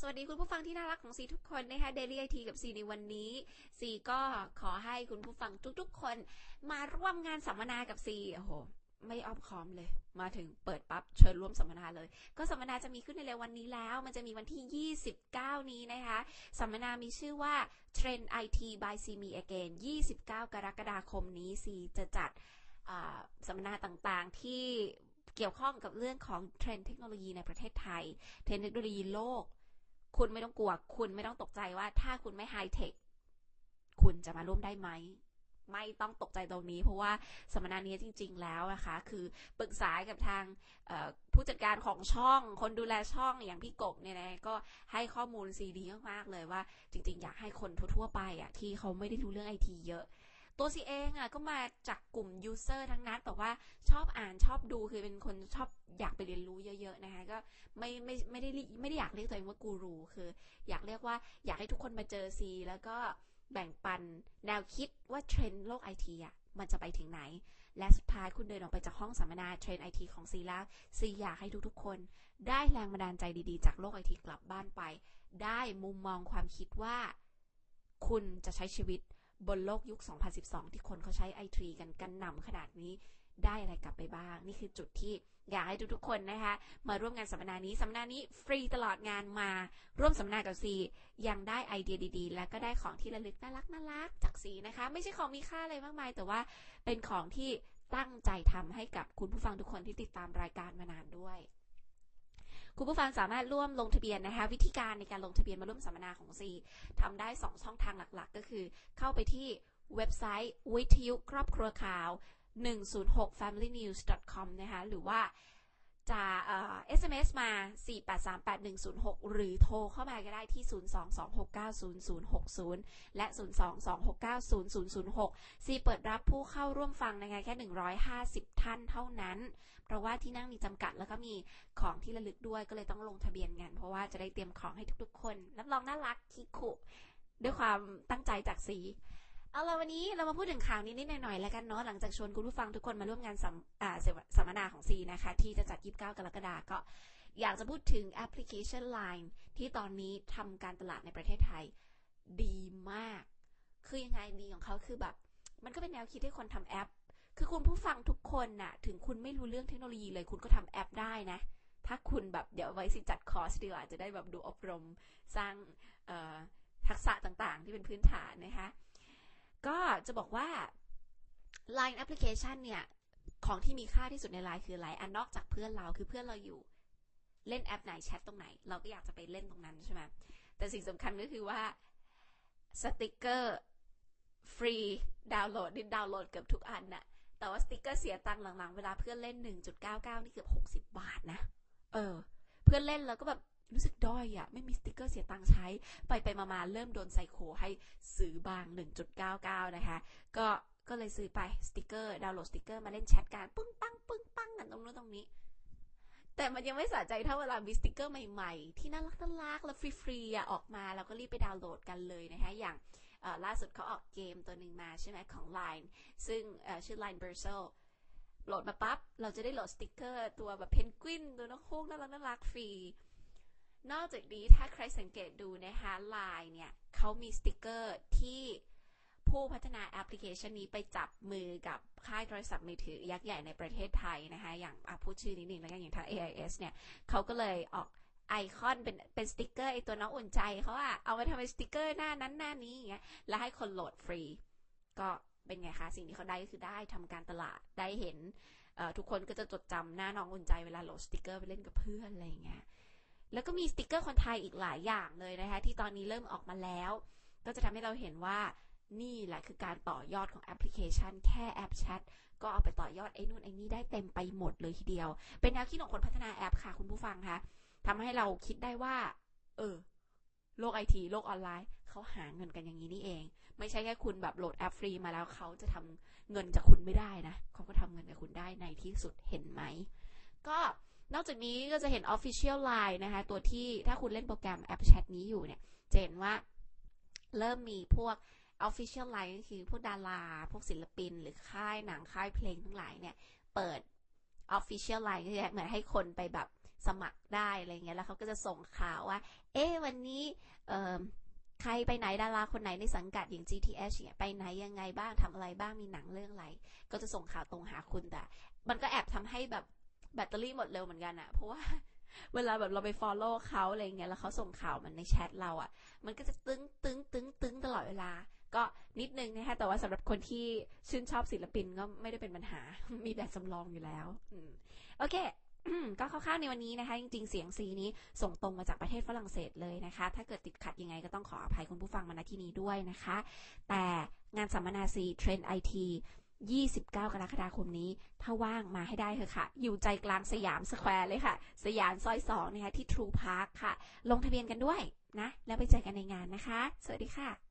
สวัสดีคุณผู้ฟังที่น่ารักของซีทุกคนนะคะ Daily IT กับซีในวันนี้ซีก็ขอให้คุณผู้ฟังทุกๆ คนมาร่วมงานสัมมนากับซีโอ้โหไม่อ้อมค้อมเลย มาถึงเปิดปั๊บเชิญร่วมสัมมนาเลย ก็สัมมนาจะมีขึ้นในเร็ววันนี้แล้ว มันจะมีวันที่ 29 นี้นะคะ สัมมนามีชื่อว่า Trend IT by See Me Again 29 กรกฎาคมนี้ซีจะจัดสัมมนาต่างๆที่เกี่ยวข้องกับเรื่องของเทรนด์เทคโนโลยีในประเทศไทย เทรนด์เทคโนโลยีโลก คุณไม่ต้องกลัว คุณไม่ต้องตกใจว่า ถ้าคุณไม่ไฮเทค คุณจะมาร่วมได้ไหม ไม่ต้องตกใจตรงนี้ เพราะว่าสัมมนานี้จริง ๆ แล้วนะคะ คือปรึกษากับทางผู้จัดการของช่อง คนดูแลช่องอย่างพี่กบเนี่ยนะก็ให้ข้อมูลซีดีมากๆเลยว่า จริง ๆ อยากให้คนทั่วๆไปอะที่เขาไม่ได้รู้เรื่องไอทีเยอะ ตัวซีเองอะก็มาจากกลุ่ม user ทั้งนั้นแต่ว่าชอบอ่านชอบดูคือเป็นคนชอบอยากไปเรียนรู้เยอะ ๆ นะคะ ก็ไม่ไม่ไม่ได้ไม่ได้อยากเรียกตัวเองว่ากูรูคือ อยากเรียกว่าอยากให้ทุกคนมาเจอซี แล้วก็แบ่งปันแนวคิดว่าเทรนด์โลกไอทีอะมันจะไปถึงไหน และสุดท้ายคุณเดินออกไปจากห้องสัมมนาเทรนด์ไอทีของซีแล้วซีอยากให้ทุกๆ คน ได้แรงบันดาลใจดีๆ จากโลกไอทีกลับบ้านไป ได้มุมมองความคิดว่า คุณจะใช้ชีวิต บนโลกยุค 2012 ที่คนเขาใช้ไอทีกันกันหนำขนาดนี้ได้อะไรกลับไปบ้าง นี่คือจุดที่อยากให้ทุกๆคนนะคะ มาร่วมงานสัมมนานี้ สัมมนานี้ฟรีตลอดงานมา ร่วมสัมมนากับซียังได้ไอเดียดีๆ และก็ได้ของที่ระลึกน่ารักน่ารักจากซีนะคะ ไม่ใช่ของมีค่าอะไรมากมาย แต่ว่าเป็นของที่ตั้งใจทำให้กับคุณผู้ฟังทุกคนที่ติดตามรายการมานานด้วย คุณผู้ฟังสามารถร่วมลงทะเบียนนะคะ วิธีการในการลงทะเบียนมาร่วมสัมมนาของซีทำได้ 2 ช่องทางหลักๆ ก็คือ เข้าไปที่เว็บไซต์วิทยุครอบครัวข่าว 106 familynews.com นะคะหรือว่า จะเอ่อ SMS มา 4838106 หรือโทรเข้ามาก็ได้ที่ 022690060 และ 022690006 ซีเปิดรับผู้เข้าร่วมฟังนะคะแค่ 150 ท่านเท่านั้น เพราะว่าที่นั่งมีจำกัดแล้วก็มีของที่ระลึกด้วยก็เลยต้องลงทะเบียนกัน เพราะว่าจะได้เตรียมของให้ทุกๆคนรับรองน่ารักคิคุด้วยความตั้งใจจากสี เอาละวันนี้เรามาพูดถึงข่าวนี้นิดหน่อยๆแล้วกันเนาะหลังจากชวนคุณผู้ฟังทุกคนมาร่วมงานสัมาเสวสัมมนาของซีนะคะ ที่จะจัด 29 กรกฎาคมก็อยากจะพูดถึงแอปพลิเคชัน Line ที่ตอนนี้ทำการตลาดในประเทศไทยดีมาก คือยังไงดีของเขาคือแบบ มันก็เป็นแนวคิดให้คนทำแอป คือคุณผู้ฟังทุกคนน่ะ ถึงคุณไม่รู้เรื่องเทคโนโลยีเลยคุณก็ทำแอปได้นะ ถ้าคุณแบบเดี๋ยวไว้สิจัดคอร์สดีกว่าจะได้แบบดูอบรม สร้างทักษะต่างๆ ที่เป็นพื้นฐานนะคะ ก็จะบอกว่า Line Application เนี่ยของที่มีค่าที่สุดใน Line คืออะไรอันนอกจากเพื่อนเราคือเพื่อนเราอยู่เล่นแอปไหนแชทตรงไหน เราก็อยากจะไปเล่นตรงนั้นใช่ไหมแต่สิ่งสำคัญก็คือว่าสติกเกอร์ฟรีดาวน์โหลดนี่ดาวน์โหลดเกือบทุกอันน่ะแต่ว่าสติกเกอร์เสียตังค์หลังๆ เวลาเพื่อนเล่น 1.99 นี่เกือบ 60 บาทนะ เออ เพื่อนเล่นแล้วก็แบบ รู้สึกด้อยอะ่ะ ไม่มีสติกเกอร์เสียตังค์ใช้ ไปไปมาๆเริ่มโดนไซโคให้ซื้อบาง 1.99 นะคะ ก็ก็เลยซื้อไปสติกเกอร์ดาวน์โหลดสติกเกอร์มาเล่นแชทกันปึ้งปังปึ้งปังกันตรงนู้นตรงนี้ แต่มันยังไม่สะใจเท่าเวลามีสติกเกอร์ใหม่ๆ ที่น่ารักน่ารักแล้วฟรีๆอะออกมาเราก็รีบไปดาวน์โหลดกันเลยนะคะอย่างล่าสุดเขาออกเกมตัวหนึ่งมาใช่ไหมของ Line ซึ่งเอ่อชื่อ Line b u r s e l โหลดมาปั๊บเราจะได้โหลดสติกเกอร์ตัวแบบเพนกวินตัวนกฮูกน่ารักน่ารักฟรี นอกจากนี้ถ้าใครสังเกตดูนะคะ Line เนี่ยเขามีสติกเกอร์ที่ผู้พัฒนาแอปพลิเคชันนี้ไปจับมือกับค่ายโทรศัพท์มือถือยักษ์ใหญ่ในประเทศไทยนะคะ อย่างพูดชื่อนิดนึงแล้วกันอย่างทาง AIS เนี่ยเขาก็เลยออกไอคอนเป็นเป็นสติกเกอร์ไอตัวน้องอุ่นใจเขาอะเอาไปทำเป็นสติกเกอร์หน้านั้นหน้านี้อย่างเงี้ยแล้วให้คนโหลดฟรี ก็เป็นไงคะ สิ่งที่เขาได้ก็คือได้ทำการตลาดได้เห็นทุกคนก็จะจดจำหน้าน้องอุ่นใจเวลาโหลดสติกเกอร์ไปเล่นกับเพื่อนอะไรอย่างเงี้ย แล้วก็มีสติกเกอร์คนไทยอีกหลายอย่างเลยนะคะ ที่ตอนนี้เริ่มออกมาแล้ว ก็จะทำให้เราเห็นว่านี่แหละคือการต่อยอดของแอปพลิเคชัน แค่แอปแชทก็เอาไปต่อยอดไอ้นู่นไอ้นี่ได้เต็มไปหมดเลยทีเดียว เป็นแนวคิดของคนพัฒนาแอปค่ะคุณผู้ฟังคะทำให้เราคิดได้ว่า เออ โลกไอทีโลกออนไลน์เขาหาเงินกันอย่างนี้นี่เอง ไม่ใช่แค่คุณแบบโหลดแอปฟรีมาแล้วเขาจะทำเงินจากคุณไม่ได้นะเขาก็ทำเงินจากคุณได้ในที่สุดเห็นไหมก็ นอกจากนี้ก็จะเห็น Official Line นะคะ ตัวที่ถ้าคุณเล่นโปรแกรมแอปแชทนี้อยู่เนี่ยจะเห็นว่าเริ่มมีพวก Official Line ก็คือพวกดารา พวกศิลปิน หรือค่ายหนังค่ายเพลงทั้งหลายเนี่ย เปิด Official Line ก็คือเหมือนให้คนไปแบบสมัครได้อะไรเงี้ยแล้วเขาก็จะส่งข่าวว่า เอ๊วันนี้ใครไปไหนดาราคนไหนในสังกัดอย่าง GTH เนี่ยไปไหนยังไงบ้างทำอะไรบ้างมีหนังเรื่องอะไร ก็จะส่งข่าวตรงหาคุณแต่ มันก็แอบทำให้แบบ แบตเตอรี่หมดเร็วเหมือนกันอะเพราะว่าเวลาแบบเราไป follow เขาอะไรเงี้ยแล้วเขาส่งข่าวมันในแชทเราอะมันก็จะตึงตึงตึงตึงตลอดเวลา ก็นิดนึงนะคะแต่ว่าสำหรับคนที่ชื่นชอบศิลปินก็ไม่ได้เป็นปัญหา มีแบบสำรองอยู่แล้วอืมโอเคก็คร่าวๆในวันนี้นะคะ จริงๆ เสียงซีนี้ส่งตรงมาจากประเทศฝรั่งเศสเลยนะคะ ถ้าเกิดติดขัดยังไงก็ต้องขออภัยคุณผู้ฟังมาณที่นี้ด้วยนะคะ แต่งานสัมมนาซีเทรนไอที 29 กรกฎาคมนี้ ถ้าว่างมาให้ได้เถอะค่ะ อยู่ใจกลางสยามสแควร์เลยค่ะ สยามซอย2นะคะที่ True Park ค่ะ ลงทะเบียนกันด้วยนะ แล้วไปเจอกันในงานนะคะ สวัสดีค่ะ